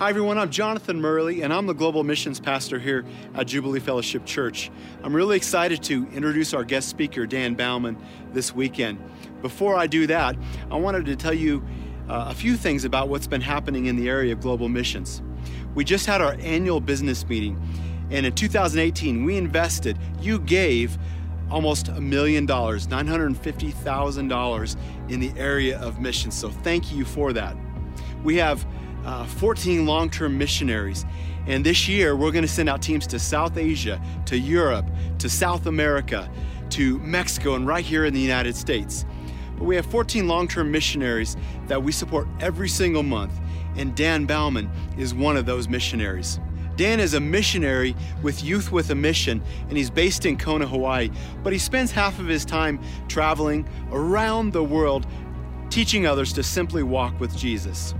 Hi, everyone. I'm Jonathan Murley, and I'm the Global Missions Pastor here at Jubilee Fellowship Church. I'm really excited to introduce our guest speaker, Dan Baumann, this weekend. Before I do that, I wanted to tell you uh, a few things about what's been happening in the area of global missions. We just had our annual business meeting, and in 2018, we invested, you gave almost a million dollars, $950,000 in the area of missions. So thank you for that. We have uh, 14 long term missionaries. And this year, we're going to send out teams to South Asia, to Europe, to South America, to Mexico, and right here in the United States. But we have 14 long term missionaries that we support every single month, and Dan Baumann is one of those missionaries. Dan is a missionary with Youth with a Mission, and he's based in Kona, Hawaii, but he spends half of his time traveling around the world teaching others to simply walk with Jesus.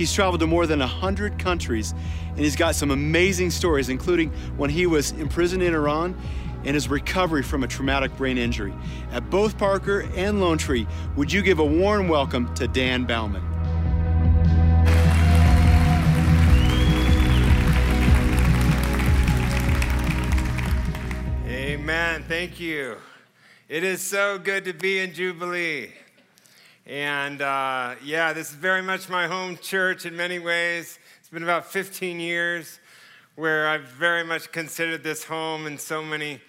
He's traveled to more than 100 countries, and he's got some amazing stories, including when he was imprisoned in Iran and his recovery from a traumatic brain injury. At both Parker and Lone Tree, would you give a warm welcome to Dan Baumann? Amen. Thank you. It is so good to be in Jubilee. And uh, yeah, this is very much my home church in many ways. It's been about 15 years where I've very much considered this home and so many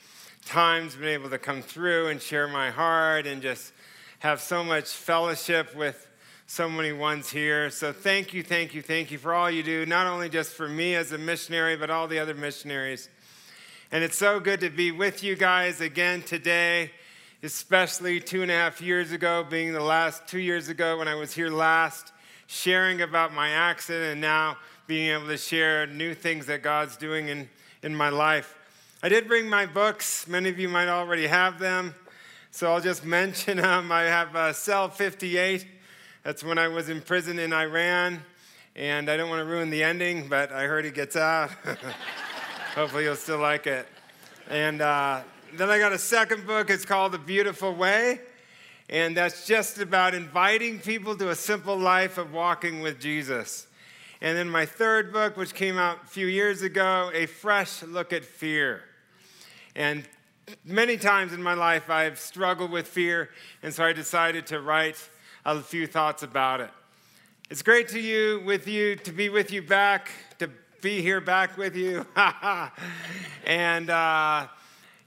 times been able to come through and share my heart and just have so much fellowship with so many ones here. So thank you, thank you, thank you for all you do, not only just for me as a missionary, but all the other missionaries. And it's so good to be with you guys again today especially two and a half years ago, being the last two years ago when I was here last, sharing about my accident and now being able to share new things that God's doing in, in my life. I did bring my books. Many of you might already have them. So I'll just mention them. I have uh, Cell 58. That's when I was in prison in Iran. And I don't want to ruin the ending, but I heard he gets out. Hopefully, you'll still like it. And uh, then I got a second book. It's called The Beautiful Way. And that's just about inviting people to a simple life of walking with Jesus. And then my third book, which came out a few years ago, A Fresh Look at Fear. And many times in my life, I've struggled with fear, and so I decided to write a few thoughts about it. It's great to you with you to be with you back, to be here back with you, and. Uh,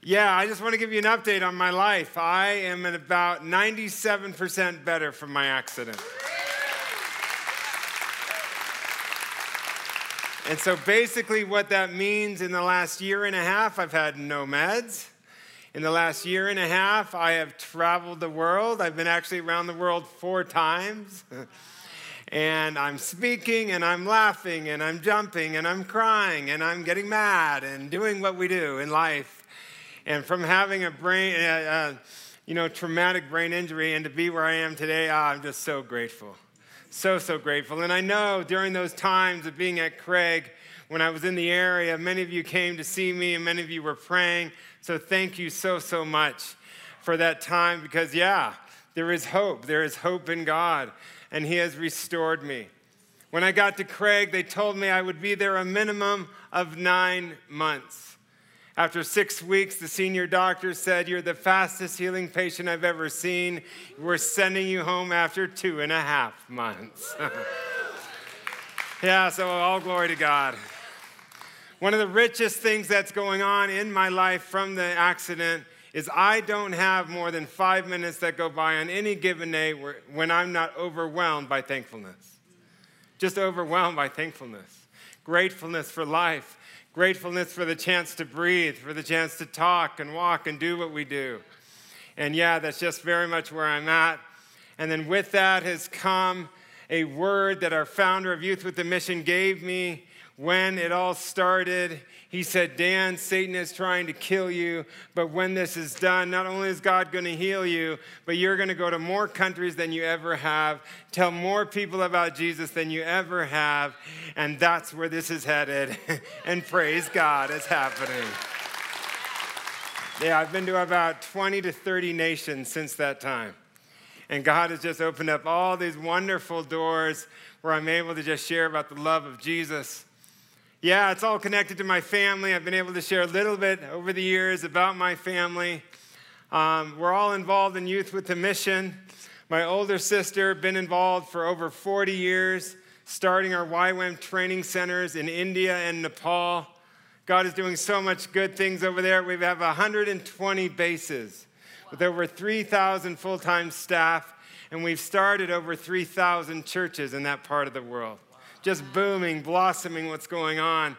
yeah, I just want to give you an update on my life. I am at about 97% better from my accident. And so basically, what that means in the last year and a half, I've had no meds. In the last year and a half, I have traveled the world. I've been actually around the world four times. and I'm speaking and I'm laughing and I'm jumping and I'm crying and I'm getting mad and doing what we do in life. And from having a brain, uh, uh, you know, traumatic brain injury and to be where I am today, ah, I'm just so grateful. So, so grateful. And I know during those times of being at Craig, when I was in the area, many of you came to see me and many of you were praying. So thank you so, so much for that time because, yeah, there is hope. There is hope in God, and He has restored me. When I got to Craig, they told me I would be there a minimum of nine months. After six weeks, the senior doctor said, You're the fastest healing patient I've ever seen. We're sending you home after two and a half months. yeah, so all glory to God. One of the richest things that's going on in my life from the accident is I don't have more than five minutes that go by on any given day when I'm not overwhelmed by thankfulness. Just overwhelmed by thankfulness, gratefulness for life gratefulness for the chance to breathe, for the chance to talk and walk and do what we do. And yeah, that's just very much where I'm at. And then with that has come a word that our founder of Youth with the Mission gave me when it all started. He said, Dan, Satan is trying to kill you, but when this is done, not only is God going to heal you, but you're going to go to more countries than you ever have, tell more people about Jesus than you ever have, and that's where this is headed. and praise God, it's happening. Yeah, I've been to about 20 to 30 nations since that time. And God has just opened up all these wonderful doors where I'm able to just share about the love of Jesus. Yeah, it's all connected to my family. I've been able to share a little bit over the years about my family. Um, we're all involved in Youth with a Mission. My older sister, been involved for over 40 years, starting our YWAM training centers in India and Nepal. God is doing so much good things over there. We have 120 bases with over 3,000 full time staff, and we've started over 3,000 churches in that part of the world. Just booming, blossoming what's going on.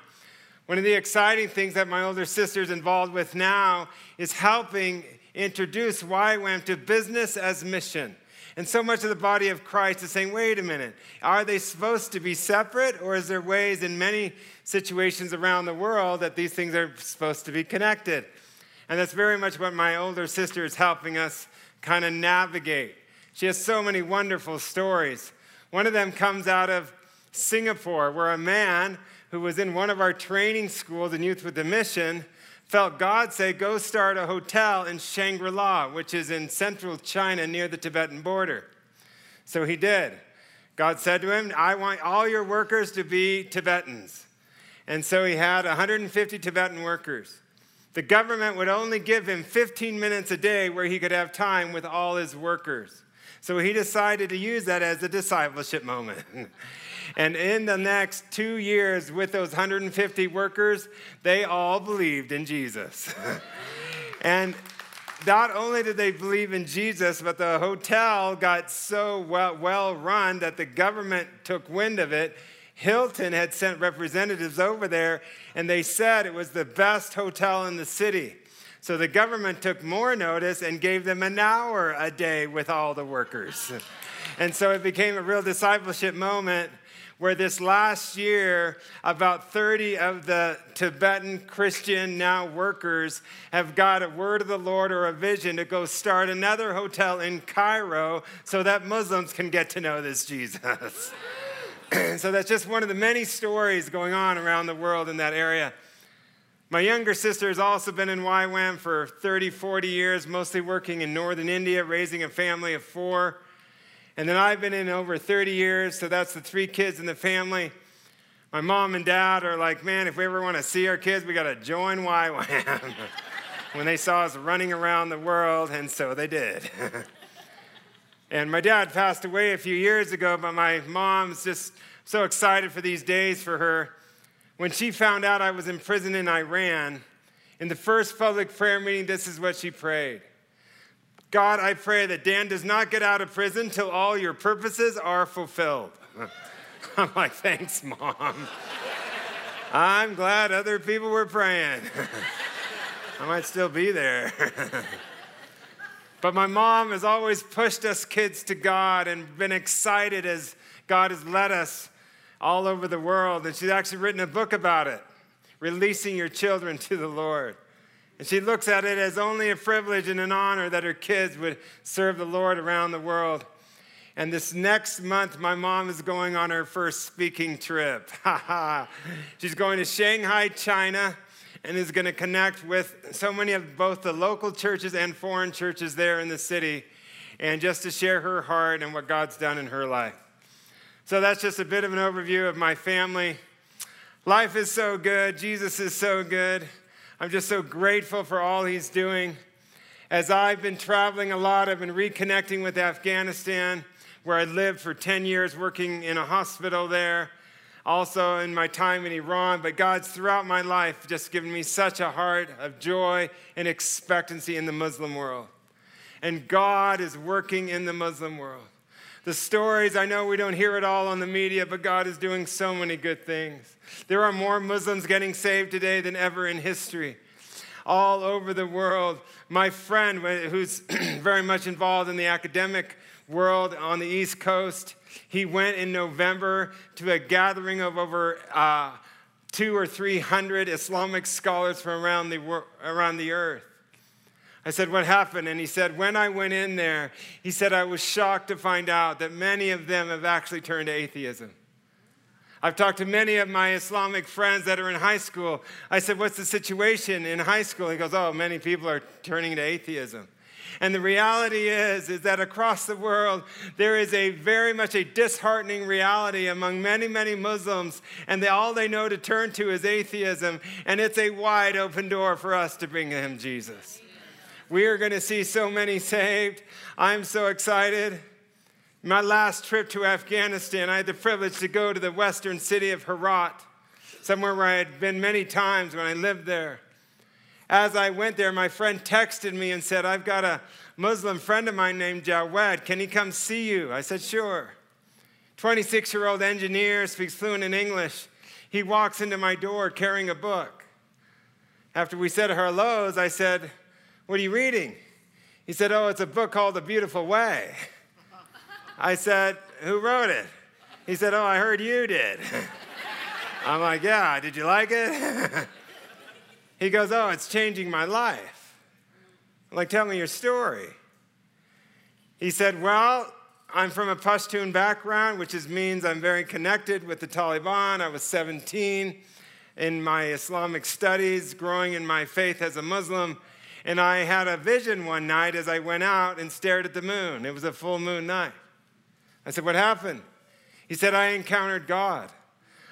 One of the exciting things that my older sister is involved with now is helping introduce YWAM to business as mission. And so much of the body of Christ is saying, wait a minute, are they supposed to be separate? Or is there ways in many situations around the world that these things are supposed to be connected? And that's very much what my older sister is helping us kind of navigate. She has so many wonderful stories. One of them comes out of Singapore, where a man who was in one of our training schools in Youth with a Mission felt God say, Go start a hotel in Shangri La, which is in central China near the Tibetan border. So he did. God said to him, I want all your workers to be Tibetans. And so he had 150 Tibetan workers. The government would only give him 15 minutes a day where he could have time with all his workers. So he decided to use that as a discipleship moment. And in the next two years, with those 150 workers, they all believed in Jesus. and not only did they believe in Jesus, but the hotel got so well, well run that the government took wind of it. Hilton had sent representatives over there, and they said it was the best hotel in the city. So the government took more notice and gave them an hour a day with all the workers. and so it became a real discipleship moment where this last year, about 30 of the Tibetan Christian now workers have got a word of the Lord or a vision to go start another hotel in Cairo so that Muslims can get to know this Jesus. so that's just one of the many stories going on around the world in that area. My younger sister has also been in YWAM for 30, 40 years, mostly working in northern India, raising a family of four. And then I've been in over 30 years, so that's the three kids in the family. My mom and dad are like, man, if we ever want to see our kids, we got to join YWAM. when they saw us running around the world, and so they did. and my dad passed away a few years ago, but my mom's just so excited for these days for her. When she found out I was in prison in Iran, in the first public prayer meeting, this is what she prayed. God, I pray that Dan does not get out of prison till all your purposes are fulfilled. I'm like, thanks, Mom. I'm glad other people were praying. I might still be there. but my mom has always pushed us kids to God and been excited as God has led us all over the world. And she's actually written a book about it, releasing your children to the Lord. And she looks at it as only a privilege and an honor that her kids would serve the Lord around the world. And this next month, my mom is going on her first speaking trip. She's going to Shanghai, China, and is going to connect with so many of both the local churches and foreign churches there in the city, and just to share her heart and what God's done in her life. So that's just a bit of an overview of my family. Life is so good, Jesus is so good. I'm just so grateful for all he's doing. As I've been traveling a lot, I've been reconnecting with Afghanistan, where I lived for 10 years working in a hospital there, also in my time in Iran. But God's throughout my life just given me such a heart of joy and expectancy in the Muslim world. And God is working in the Muslim world. The stories, I know we don't hear it all on the media, but God is doing so many good things. There are more Muslims getting saved today than ever in history. All over the world. My friend, who's very much involved in the academic world on the East Coast, he went in November to a gathering of over uh, two or three hundred Islamic scholars from around the, around the earth. I said, What happened? And he said, When I went in there, he said, I was shocked to find out that many of them have actually turned to atheism. I've talked to many of my Islamic friends that are in high school. I said, What's the situation in high school? He goes, Oh, many people are turning to atheism. And the reality is, is that across the world, there is a very much a disheartening reality among many, many Muslims, and they, all they know to turn to is atheism, and it's a wide open door for us to bring them Jesus. We are going to see so many saved. I'm so excited. My last trip to Afghanistan, I had the privilege to go to the western city of Herat, somewhere where I had been many times when I lived there. As I went there, my friend texted me and said, I've got a Muslim friend of mine named Jawed. Can he come see you? I said, Sure. 26 year old engineer, speaks fluent in English. He walks into my door carrying a book. After we said hellos, I said, What are you reading? He said, Oh, it's a book called The Beautiful Way. I said, Who wrote it? He said, Oh, I heard you did. I'm like, Yeah, did you like it? he goes, Oh, it's changing my life. I'm like, Tell me your story. He said, Well, I'm from a Pashtun background, which is, means I'm very connected with the Taliban. I was 17 in my Islamic studies, growing in my faith as a Muslim. And I had a vision one night as I went out and stared at the moon. It was a full moon night. I said, What happened? He said, I encountered God.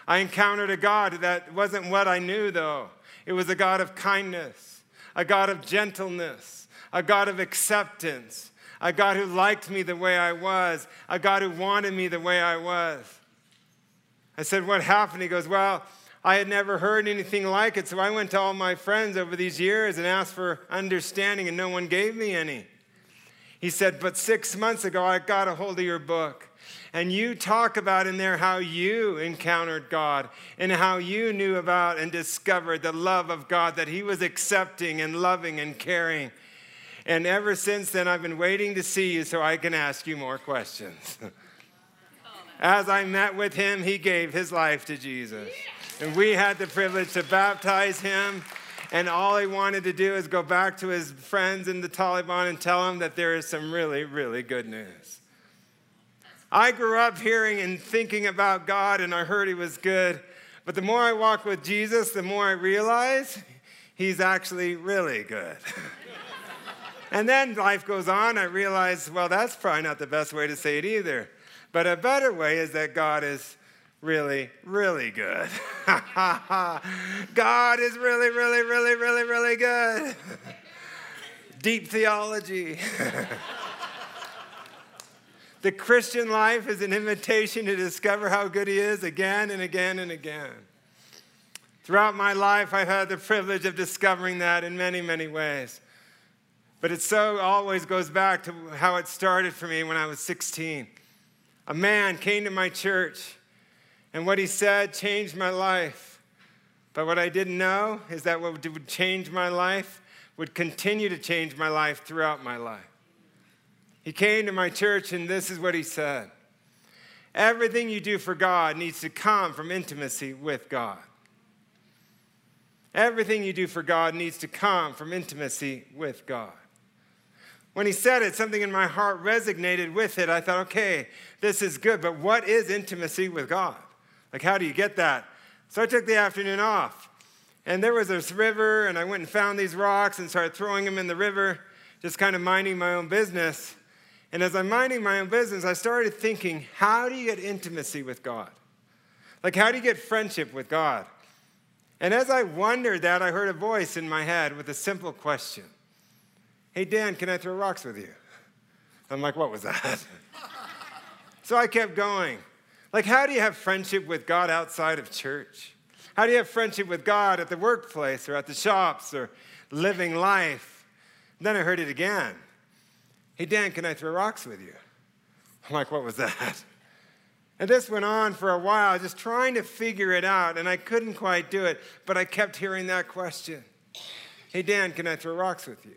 I encountered a God that wasn't what I knew, though. It was a God of kindness, a God of gentleness, a God of acceptance, a God who liked me the way I was, a God who wanted me the way I was. I said, What happened? He goes, Well, I had never heard anything like it, so I went to all my friends over these years and asked for understanding, and no one gave me any. He said, But six months ago, I got a hold of your book. And you talk about in there how you encountered God and how you knew about and discovered the love of God, that He was accepting and loving and caring. And ever since then, I've been waiting to see you so I can ask you more questions. As I met with him, he gave his life to Jesus. And we had the privilege to baptize him and all he wanted to do is go back to his friends in the Taliban and tell them that there is some really, really good news. I grew up hearing and thinking about God, and I heard he was good. But the more I walk with Jesus, the more I realize he's actually really good. and then life goes on. I realize, well, that's probably not the best way to say it either. But a better way is that God is really, really good. God is really, really, really, really, really good. Deep theology. the Christian life is an invitation to discover how good He is again and again and again. Throughout my life, I've had the privilege of discovering that in many, many ways. But it so always goes back to how it started for me when I was 16. A man came to my church and what he said changed my life. But what I didn't know is that what would change my life would continue to change my life throughout my life. He came to my church, and this is what he said Everything you do for God needs to come from intimacy with God. Everything you do for God needs to come from intimacy with God. When he said it, something in my heart resonated with it. I thought, okay, this is good, but what is intimacy with God? Like, how do you get that? So I took the afternoon off. And there was this river, and I went and found these rocks and started throwing them in the river, just kind of minding my own business. And as I'm minding my own business, I started thinking, how do you get intimacy with God? Like, how do you get friendship with God? And as I wondered that, I heard a voice in my head with a simple question Hey, Dan, can I throw rocks with you? I'm like, what was that? so I kept going. Like, how do you have friendship with God outside of church? How do you have friendship with God at the workplace or at the shops or living life? And then I heard it again. Hey, Dan, can I throw rocks with you? I'm like, what was that? And this went on for a while, just trying to figure it out, and I couldn't quite do it, but I kept hearing that question Hey, Dan, can I throw rocks with you?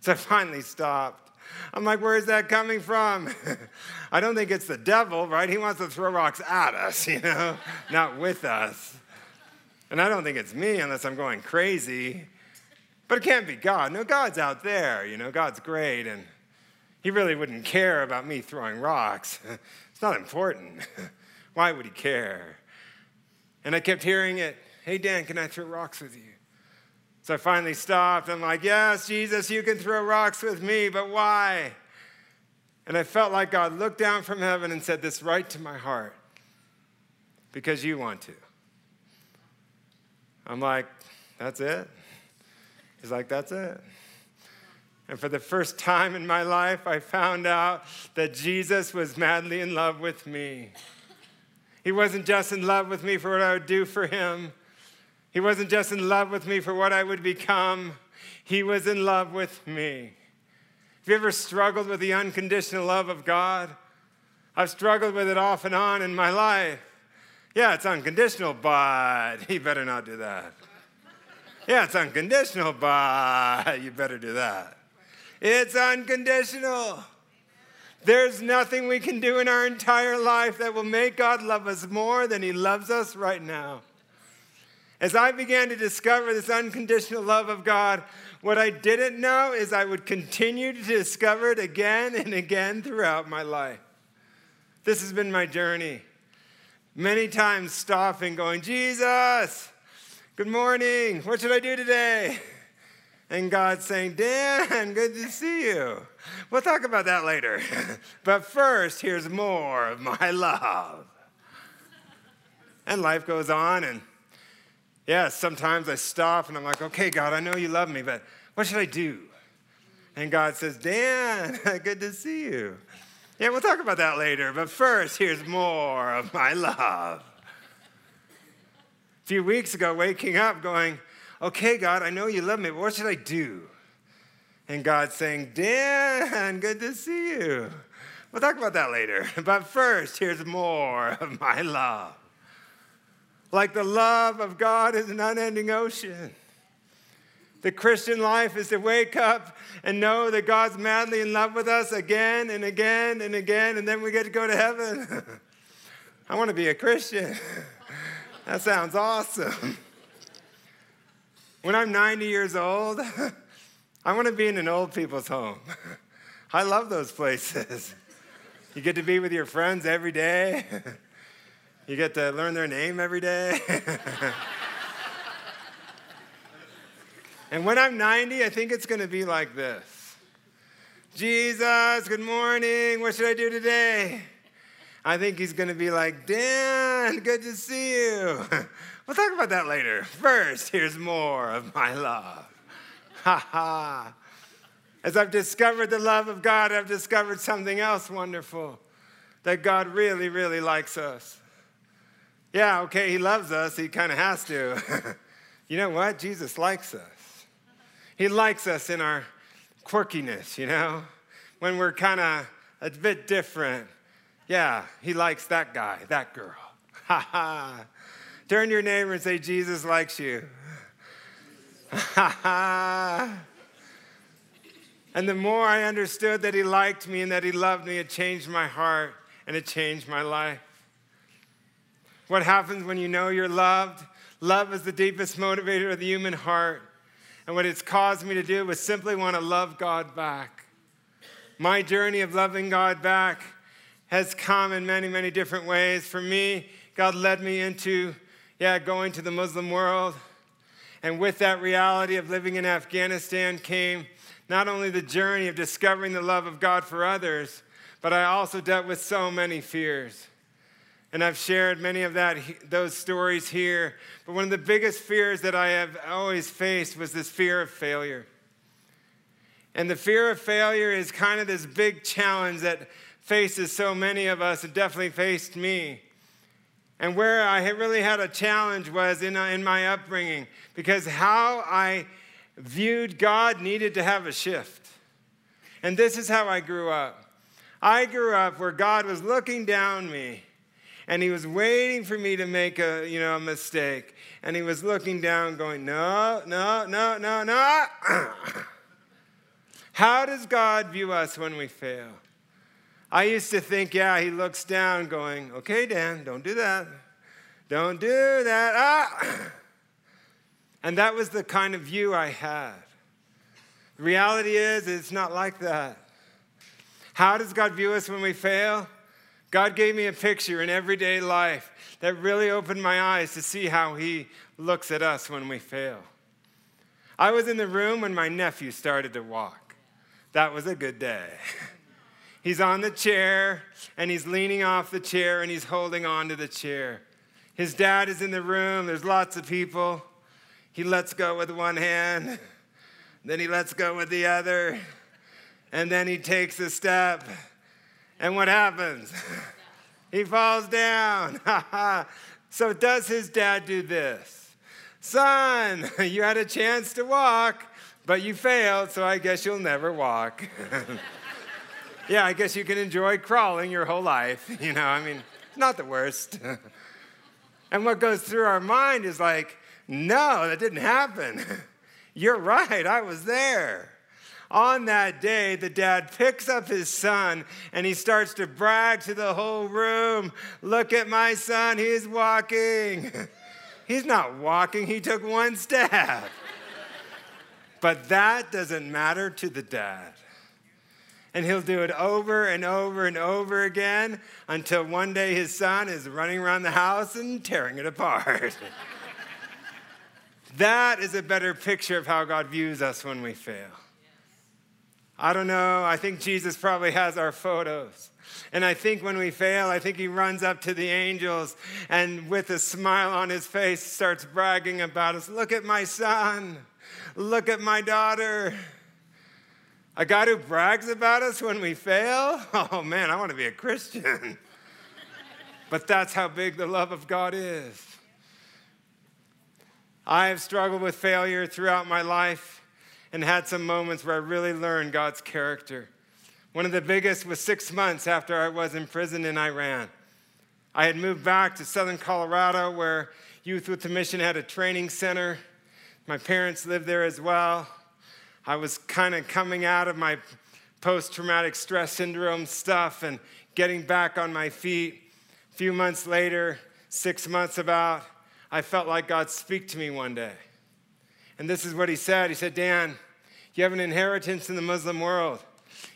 So I finally stopped. I'm like, where is that coming from? I don't think it's the devil, right? He wants to throw rocks at us, you know, not with us. And I don't think it's me unless I'm going crazy. But it can't be God. No, God's out there, you know, God's great, and He really wouldn't care about me throwing rocks. It's not important. Why would He care? And I kept hearing it Hey, Dan, can I throw rocks with you? So I finally stopped. I'm like, Yes, Jesus, you can throw rocks with me, but why? And I felt like God looked down from heaven and said this right to my heart because you want to. I'm like, That's it? He's like, That's it. And for the first time in my life, I found out that Jesus was madly in love with me. He wasn't just in love with me for what I would do for him, he wasn't just in love with me for what I would become, He was in love with me. Have you ever struggled with the unconditional love of God? I've struggled with it off and on in my life. Yeah, it's unconditional, but you better not do that. Yeah, it's unconditional, but you better do that. It's unconditional. There's nothing we can do in our entire life that will make God love us more than He loves us right now. As I began to discover this unconditional love of God, what I didn't know is I would continue to discover it again and again throughout my life. This has been my journey. Many times stopping, going, Jesus, good morning. What should I do today? And God saying, Dan, good to see you. We'll talk about that later. but first, here's more of my love. And life goes on, and yeah, sometimes I stop and I'm like, okay, God, I know you love me, but what should I do? And God says, Dan, good to see you. Yeah, we'll talk about that later, but first, here's more of my love. A few weeks ago, waking up, going, okay, God, I know you love me, but what should I do? And God saying, Dan, good to see you. We'll talk about that later, but first, here's more of my love. Like the love of God is an unending ocean. The Christian life is to wake up and know that God's madly in love with us again and again and again, and then we get to go to heaven. I want to be a Christian. that sounds awesome. When I'm 90 years old, I want to be in an old people's home. I love those places. You get to be with your friends every day. You get to learn their name every day. and when I'm 90, I think it's going to be like this Jesus, good morning. What should I do today? I think he's going to be like, Dan, good to see you. We'll talk about that later. First, here's more of my love. Ha ha. As I've discovered the love of God, I've discovered something else wonderful that God really, really likes us. Yeah, okay, he loves us. He kind of has to. you know what? Jesus likes us. He likes us in our quirkiness, you know? When we're kind of a bit different. Yeah, he likes that guy, that girl. Ha ha. Turn your neighbor and say, Jesus likes you. And the more I understood that he liked me and that he loved me, it changed my heart and it changed my life. What happens when you know you're loved? Love is the deepest motivator of the human heart. And what it's caused me to do was simply want to love God back. My journey of loving God back has come in many, many different ways. For me, God led me into, yeah, going to the Muslim world. And with that reality of living in Afghanistan came not only the journey of discovering the love of God for others, but I also dealt with so many fears. And I've shared many of that, those stories here. But one of the biggest fears that I have always faced was this fear of failure. And the fear of failure is kind of this big challenge that faces so many of us. It definitely faced me. And where I really had a challenge was in, uh, in my upbringing, because how I viewed God needed to have a shift. And this is how I grew up. I grew up where God was looking down me and he was waiting for me to make a, you know, a mistake. And he was looking down, going, No, no, no, no, no. How does God view us when we fail? I used to think, yeah, he looks down, going, Okay, Dan, don't do that. Don't do that. Ah. And that was the kind of view I had. The reality is, it's not like that. How does God view us when we fail? God gave me a picture in everyday life that really opened my eyes to see how He looks at us when we fail. I was in the room when my nephew started to walk. That was a good day. He's on the chair and he's leaning off the chair and he's holding on to the chair. His dad is in the room, there's lots of people. He lets go with one hand, then he lets go with the other, and then he takes a step. And what happens? he falls down. so, does his dad do this? Son, you had a chance to walk, but you failed, so I guess you'll never walk. yeah, I guess you can enjoy crawling your whole life. You know, I mean, not the worst. and what goes through our mind is like, no, that didn't happen. You're right, I was there. On that day, the dad picks up his son and he starts to brag to the whole room Look at my son, he's walking. He's not walking, he took one step. but that doesn't matter to the dad. And he'll do it over and over and over again until one day his son is running around the house and tearing it apart. that is a better picture of how God views us when we fail. I don't know. I think Jesus probably has our photos. And I think when we fail, I think he runs up to the angels and with a smile on his face starts bragging about us. Look at my son. Look at my daughter. A God who brags about us when we fail? Oh man, I want to be a Christian. but that's how big the love of God is. I have struggled with failure throughout my life and had some moments where I really learned God's character. One of the biggest was six months after I was in prison in Iran. I had moved back to southern Colorado where Youth with the Mission had a training center. My parents lived there as well. I was kind of coming out of my post traumatic stress syndrome stuff and getting back on my feet. A few months later, six months about, I felt like God speak to me one day. And this is what he said. He said, Dan, you have an inheritance in the Muslim world.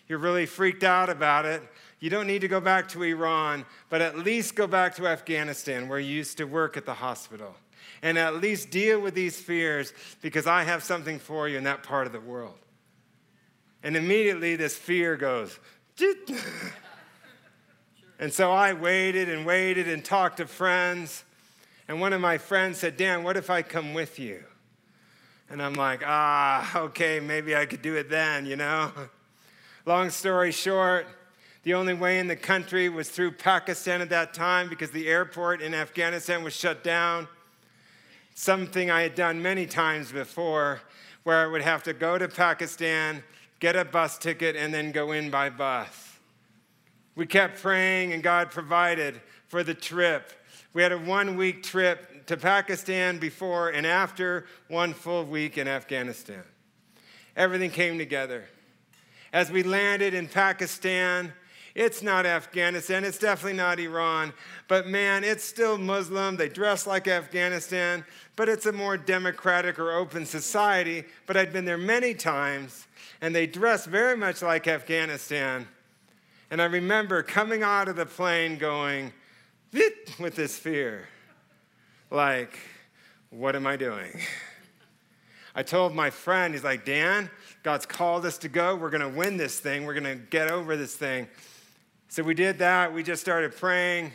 You're really freaked out about it. You don't need to go back to Iran, but at least go back to Afghanistan where you used to work at the hospital and at least deal with these fears because I have something for you in that part of the world. And immediately this fear goes, and so I waited and waited and talked to friends. And one of my friends said, Dan, what if I come with you? And I'm like, ah, okay, maybe I could do it then, you know? Long story short, the only way in the country was through Pakistan at that time because the airport in Afghanistan was shut down something I had done many times before, where I would have to go to Pakistan, get a bus ticket, and then go in by bus. We kept praying, and God provided for the trip. We had a one week trip to Pakistan before and after one full week in Afghanistan. Everything came together. As we landed in Pakistan, it's not Afghanistan. It's definitely not Iran. But man, it's still Muslim. They dress like Afghanistan, but it's a more democratic or open society. But I'd been there many times, and they dress very much like Afghanistan. And I remember coming out of the plane going, with this fear. Like, what am I doing? I told my friend, he's like, Dan, God's called us to go. We're going to win this thing. We're going to get over this thing. So we did that. We just started praying,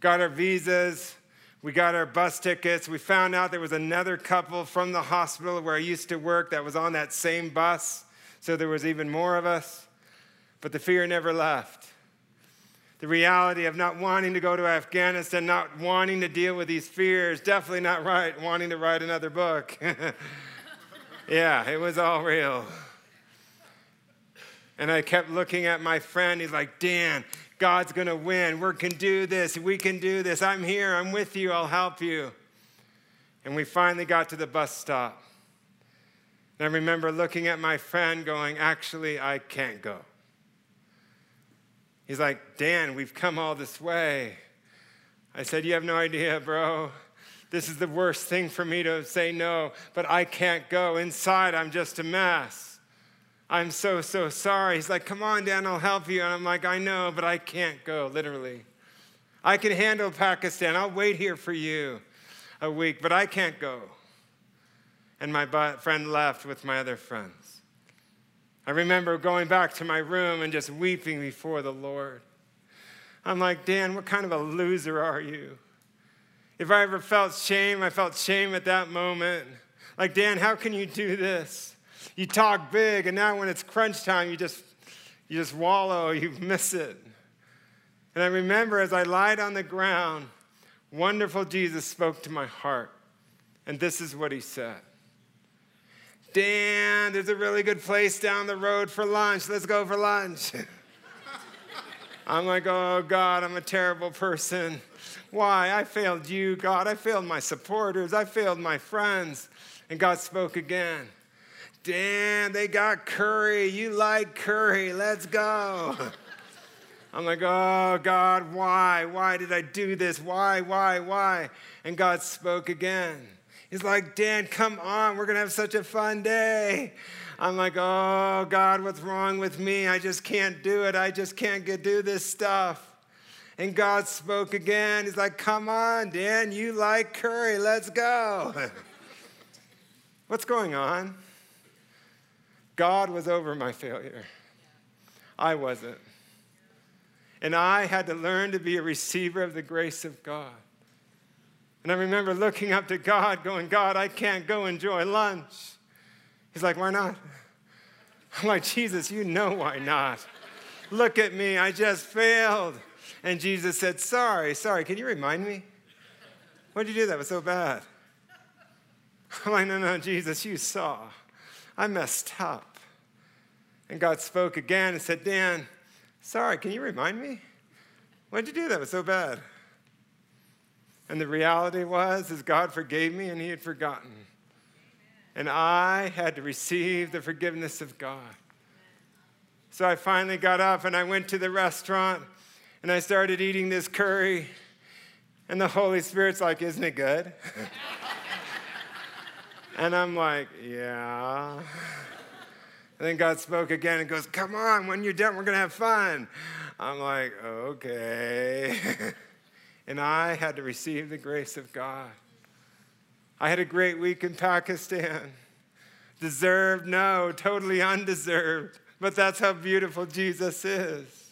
got our visas, we got our bus tickets. We found out there was another couple from the hospital where I used to work that was on that same bus. So there was even more of us. But the fear never left. The reality of not wanting to go to Afghanistan, not wanting to deal with these fears, definitely not right, wanting to write another book. yeah, it was all real. And I kept looking at my friend. He's like, Dan, God's going to win. We can do this. We can do this. I'm here. I'm with you. I'll help you. And we finally got to the bus stop. And I remember looking at my friend going, Actually, I can't go. He's like, Dan, we've come all this way. I said, You have no idea, bro. This is the worst thing for me to say no, but I can't go. Inside, I'm just a mess. I'm so, so sorry. He's like, Come on, Dan, I'll help you. And I'm like, I know, but I can't go, literally. I can handle Pakistan. I'll wait here for you a week, but I can't go. and my friend left with my other friends. I remember going back to my room and just weeping before the Lord. I'm like, Dan, what kind of a loser are you? If I ever felt shame, I felt shame at that moment. Like, Dan, how can you do this? You talk big, and now when it's crunch time, you just, you just wallow, you miss it. And I remember as I lied on the ground, wonderful Jesus spoke to my heart. And this is what he said Dan, there's a really good place down the road for lunch. Let's go for lunch. I'm like, oh, God, I'm a terrible person. Why? I failed you, God. I failed my supporters. I failed my friends. And God spoke again. Dan, they got curry. You like curry. Let's go. I'm like, oh, God, why? Why did I do this? Why, why, why? And God spoke again. He's like, Dan, come on. We're going to have such a fun day. I'm like, oh, God, what's wrong with me? I just can't do it. I just can't get, do this stuff. And God spoke again. He's like, come on, Dan, you like curry. Let's go. what's going on? God was over my failure. I wasn't. And I had to learn to be a receiver of the grace of God. And I remember looking up to God, going, God, I can't go enjoy lunch. He's like, Why not? I'm like, Jesus, you know why not. Look at me, I just failed. And Jesus said, Sorry, sorry, can you remind me? Why'd you do that? Was so bad. I'm like, No, no, Jesus, you saw. I messed up. And God spoke again and said, Dan, Sorry, can you remind me? Why'd you do that? Was so bad. And the reality was, is God forgave me and he had forgotten. And I had to receive the forgiveness of God. So I finally got up and I went to the restaurant and I started eating this curry. And the Holy Spirit's like, Isn't it good? and I'm like, Yeah. And then God spoke again and goes, Come on, when you're done, we're to have fun. I'm like, Okay. and I had to receive the grace of God. I had a great week in Pakistan. Deserved? No, totally undeserved. But that's how beautiful Jesus is.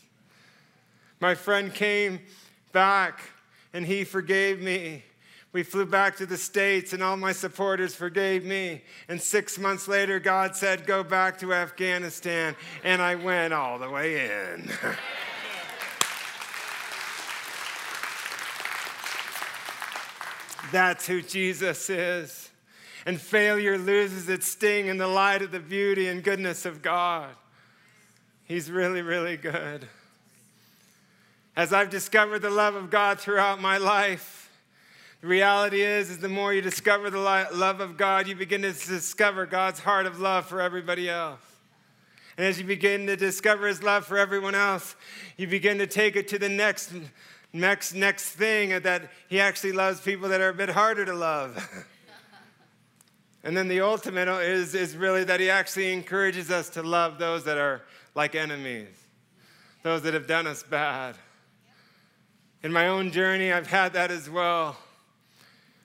My friend came back and he forgave me. We flew back to the States, and all my supporters forgave me. And six months later, God said, Go back to Afghanistan. And I went all the way in. That's who Jesus is. And failure loses its sting in the light of the beauty and goodness of God. He's really, really good. As I've discovered the love of God throughout my life, the reality is, is the more you discover the love of God, you begin to discover God's heart of love for everybody else. And as you begin to discover his love for everyone else, you begin to take it to the next, next, next thing that he actually loves people that are a bit harder to love. and then the ultimate is, is really that he actually encourages us to love those that are like enemies, those that have done us bad. In my own journey, I've had that as well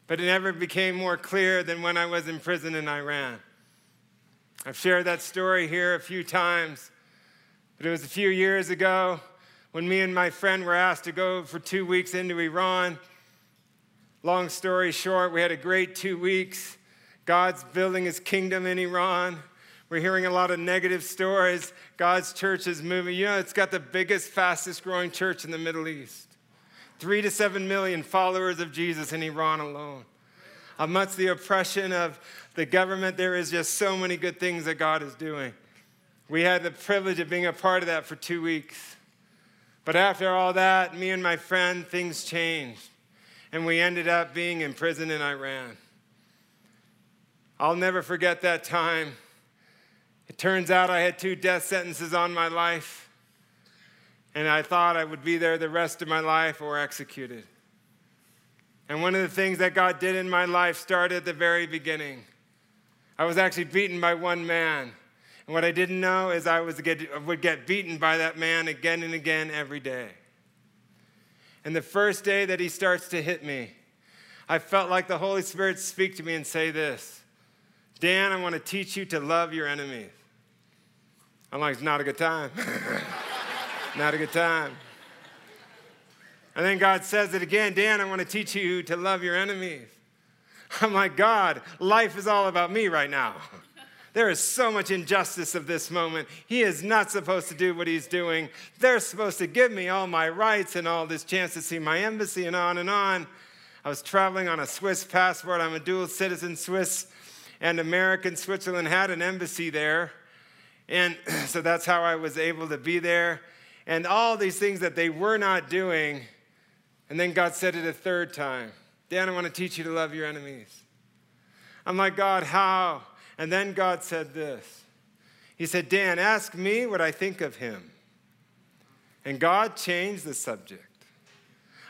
but it never became more clear than when I was in prison in Iran. I've shared that story here a few times, but it was a few years ago when me and my friend were asked to go for two weeks into Iran. Long story short, we had a great two weeks. God's building his kingdom in Iran. We're hearing a lot of negative stories. God's church is moving. You know, it's got the biggest, fastest growing church in the Middle East. Three to seven million followers of Jesus in Iran alone. Amongst the oppression of the government, there is just so many good things that God is doing. We had the privilege of being a part of that for two weeks. But after all that, me and my friend, things changed. And we ended up being in prison in Iran. I'll never forget that time. It turns out I had two death sentences on my life and I thought I would be there the rest of my life or executed. And one of the things that God did in my life started at the very beginning. I was actually beaten by one man. And what I didn't know is I was get, would get beaten by that man again and again every day. And the first day that he starts to hit me, I felt like the Holy Spirit speak to me and say this Dan, I want to teach you to love your enemies. I'm like, it's not a good time. not a good time. And then God says it again Dan, I want to teach you to love your enemies. I'm like, God, life is all about me right now. There is so much injustice of this moment. He is not supposed to do what he's doing. They're supposed to give me all my rights and all this chance to see my embassy and on and on. I was traveling on a Swiss passport. I'm a dual citizen, Swiss and American. Switzerland had an embassy there. And so that's how I was able to be there. And all these things that they were not doing. And then God said it a third time Dan, I want to teach you to love your enemies. I'm like, God, how? And then God said this He said, Dan, ask me what I think of him. And God changed the subject.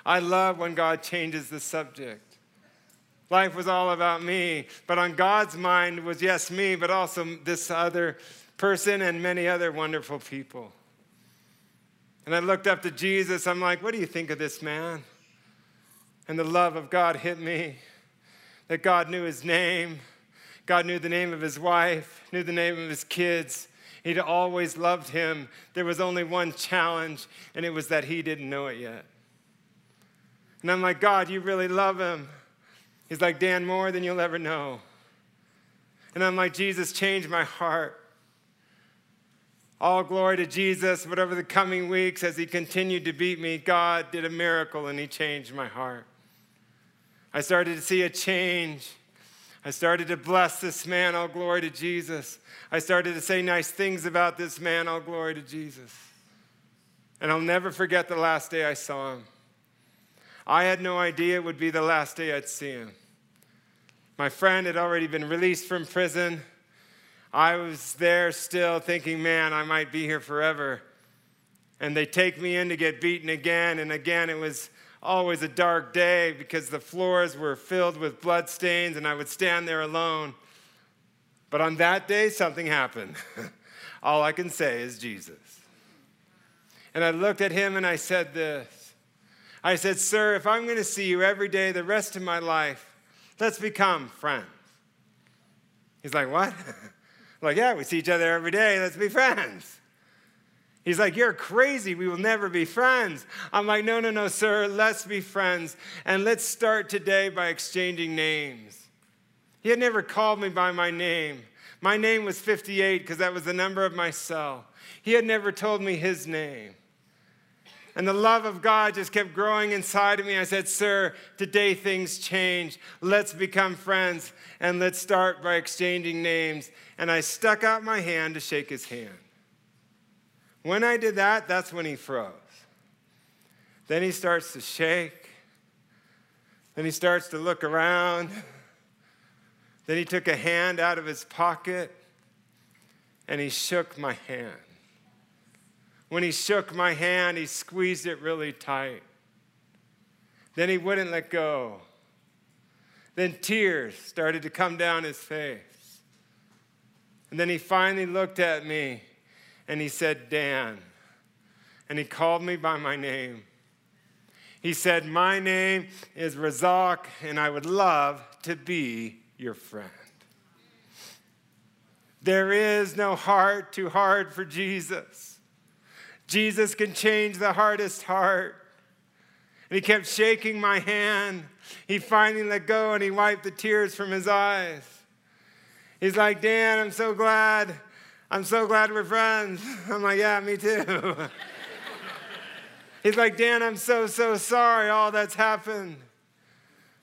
I love when God changes the subject. Life was all about me, but on God's mind was yes, me, but also this other person and many other wonderful people. And I looked up to Jesus. I'm like, what do you think of this man? And the love of God hit me that God knew his name God knew the name of his wife, knew the name of his kids. He'd always loved him. There was only one challenge, and it was that he didn't know it yet. And I'm like, God, you really love him. He's like, Dan, more than you'll ever know. And I'm like, Jesus, change my heart. All glory to Jesus. Whatever the coming weeks, as he continued to beat me, God did a miracle and he changed my heart. I started to see a change. I started to bless this man, all glory to Jesus. I started to say nice things about this man, all glory to Jesus. And I'll never forget the last day I saw him. I had no idea it would be the last day I'd see him. My friend had already been released from prison. I was there still thinking, man, I might be here forever. And they take me in to get beaten again, and again it was always a dark day because the floors were filled with bloodstains and I would stand there alone. But on that day, something happened. All I can say is Jesus. And I looked at him and I said this I said, Sir, if I'm going to see you every day the rest of my life, let's become friends. He's like, What? like, yeah, we see each other every day, let's be friends. He's like, You're crazy. We will never be friends. I'm like, No, no, no, sir. Let's be friends. And let's start today by exchanging names. He had never called me by my name. My name was 58 because that was the number of my cell. He had never told me his name. And the love of God just kept growing inside of me. I said, Sir, today things change. Let's become friends and let's start by exchanging names. And I stuck out my hand to shake his hand. When I did that, that's when he froze. Then he starts to shake. Then he starts to look around. Then he took a hand out of his pocket and he shook my hand. When he shook my hand, he squeezed it really tight. Then he wouldn't let go. Then tears started to come down his face. And then he finally looked at me and he said, Dan. And he called me by my name. He said, My name is Razak, and I would love to be your friend. There is no heart too hard for Jesus. Jesus can change the hardest heart. And he kept shaking my hand. He finally let go and he wiped the tears from his eyes. He's like, Dan, I'm so glad I'm so glad we're friends. I'm like, Yeah, me too. He's like, Dan, I'm so, so sorry all that's happened.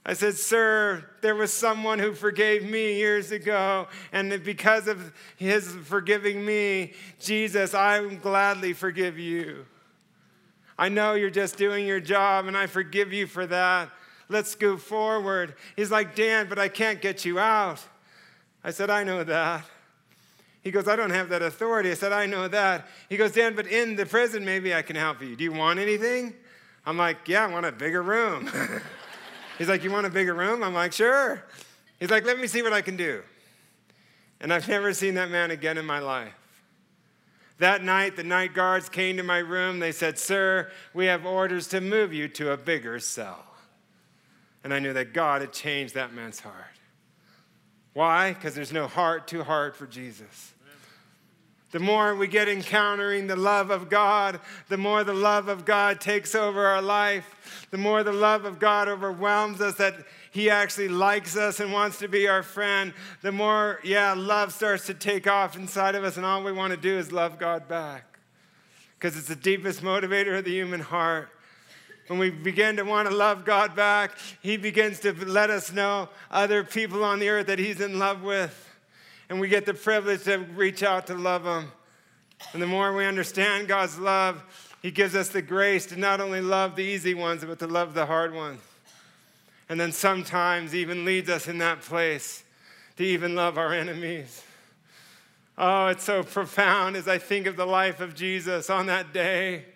I said, Sir, there was someone who forgave me years ago, and because of his forgiving me, Jesus, I will gladly forgive you. I know you're just doing your job, and I forgive you for that. Let's go forward. He's like, Dan, but I can't get you out. I said, I know that. He goes, I don't have that authority. I said, I know that. He goes, Dan, but in the prison, maybe I can help you. Do you want anything? I'm like, Yeah, I want a bigger room. He's like, You want a bigger room? I'm like, Sure. He's like, Let me see what I can do. And I've never seen that man again in my life. That night, the night guards came to my room. They said, Sir, we have orders to move you to a bigger cell. And I knew that God had changed that man's heart. Why? Because there's no heart too hard for Jesus. The more we get encountering the love of God, the more the love of God takes over our life, the more the love of God overwhelms us that He actually likes us and wants to be our friend, the more, yeah, love starts to take off inside of us, and all we want to do is love God back. Because it's the deepest motivator of the human heart. When we begin to want to love God back, He begins to let us know other people on the earth that He's in love with and we get the privilege to reach out to love them. And the more we understand God's love, He gives us the grace to not only love the easy ones, but to love the hard ones. And then sometimes even leads us in that place to even love our enemies. Oh, it's so profound as I think of the life of Jesus on that day.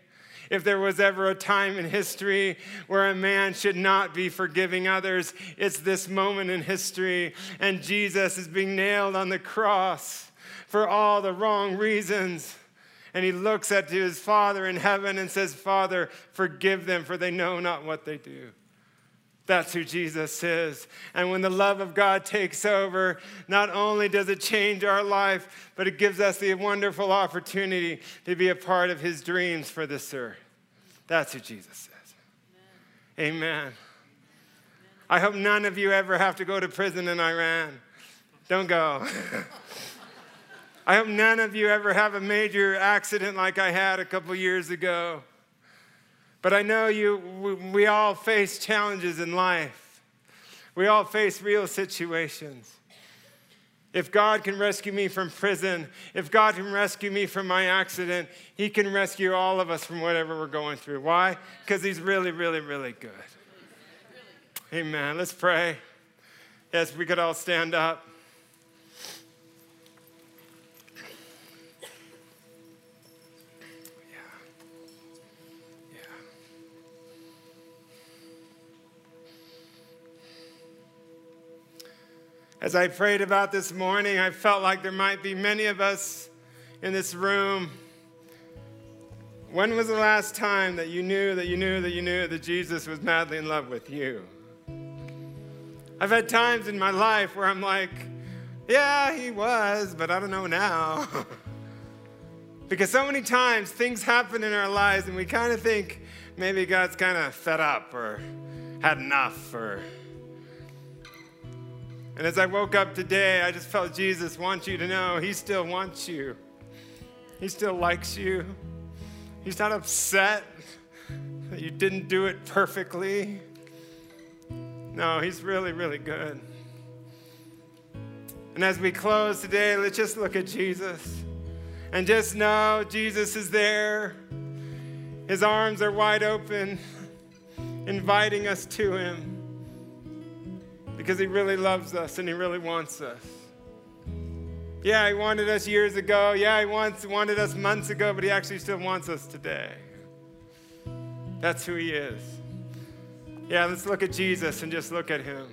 If there was ever a time in history where a man should not be forgiving others, it's this moment in history. And Jesus is being nailed on the cross for all the wrong reasons. And he looks at his Father in heaven and says, Father, forgive them, for they know not what they do. That's who Jesus is. And when the love of God takes over, not only does it change our life, but it gives us the wonderful opportunity to be a part of his dreams for this earth. That's who Jesus says. Amen. Amen. I hope none of you ever have to go to prison in Iran. Don't go. I hope none of you ever have a major accident like I had a couple years ago. But I know you, we all face challenges in life. We all face real situations. If God can rescue me from prison, if God can rescue me from my accident, He can rescue all of us from whatever we're going through. Why? Because He's really, really, really good. Amen. Let's pray. Yes, we could all stand up. As I prayed about this morning, I felt like there might be many of us in this room. When was the last time that you knew that you knew that you knew that Jesus was madly in love with you? I've had times in my life where I'm like, yeah, he was, but I don't know now. because so many times things happen in our lives and we kind of think maybe God's kind of fed up or had enough or and as I woke up today, I just felt Jesus wants you to know He still wants you. He still likes you. He's not upset that you didn't do it perfectly. No, He's really, really good. And as we close today, let's just look at Jesus and just know Jesus is there. His arms are wide open, inviting us to Him because He really loves us and He really wants us. Yeah, He wanted us years ago. Yeah, He wants, wanted us months ago, but He actually still wants us today. That's who He is. Yeah, let's look at Jesus and just look at Him.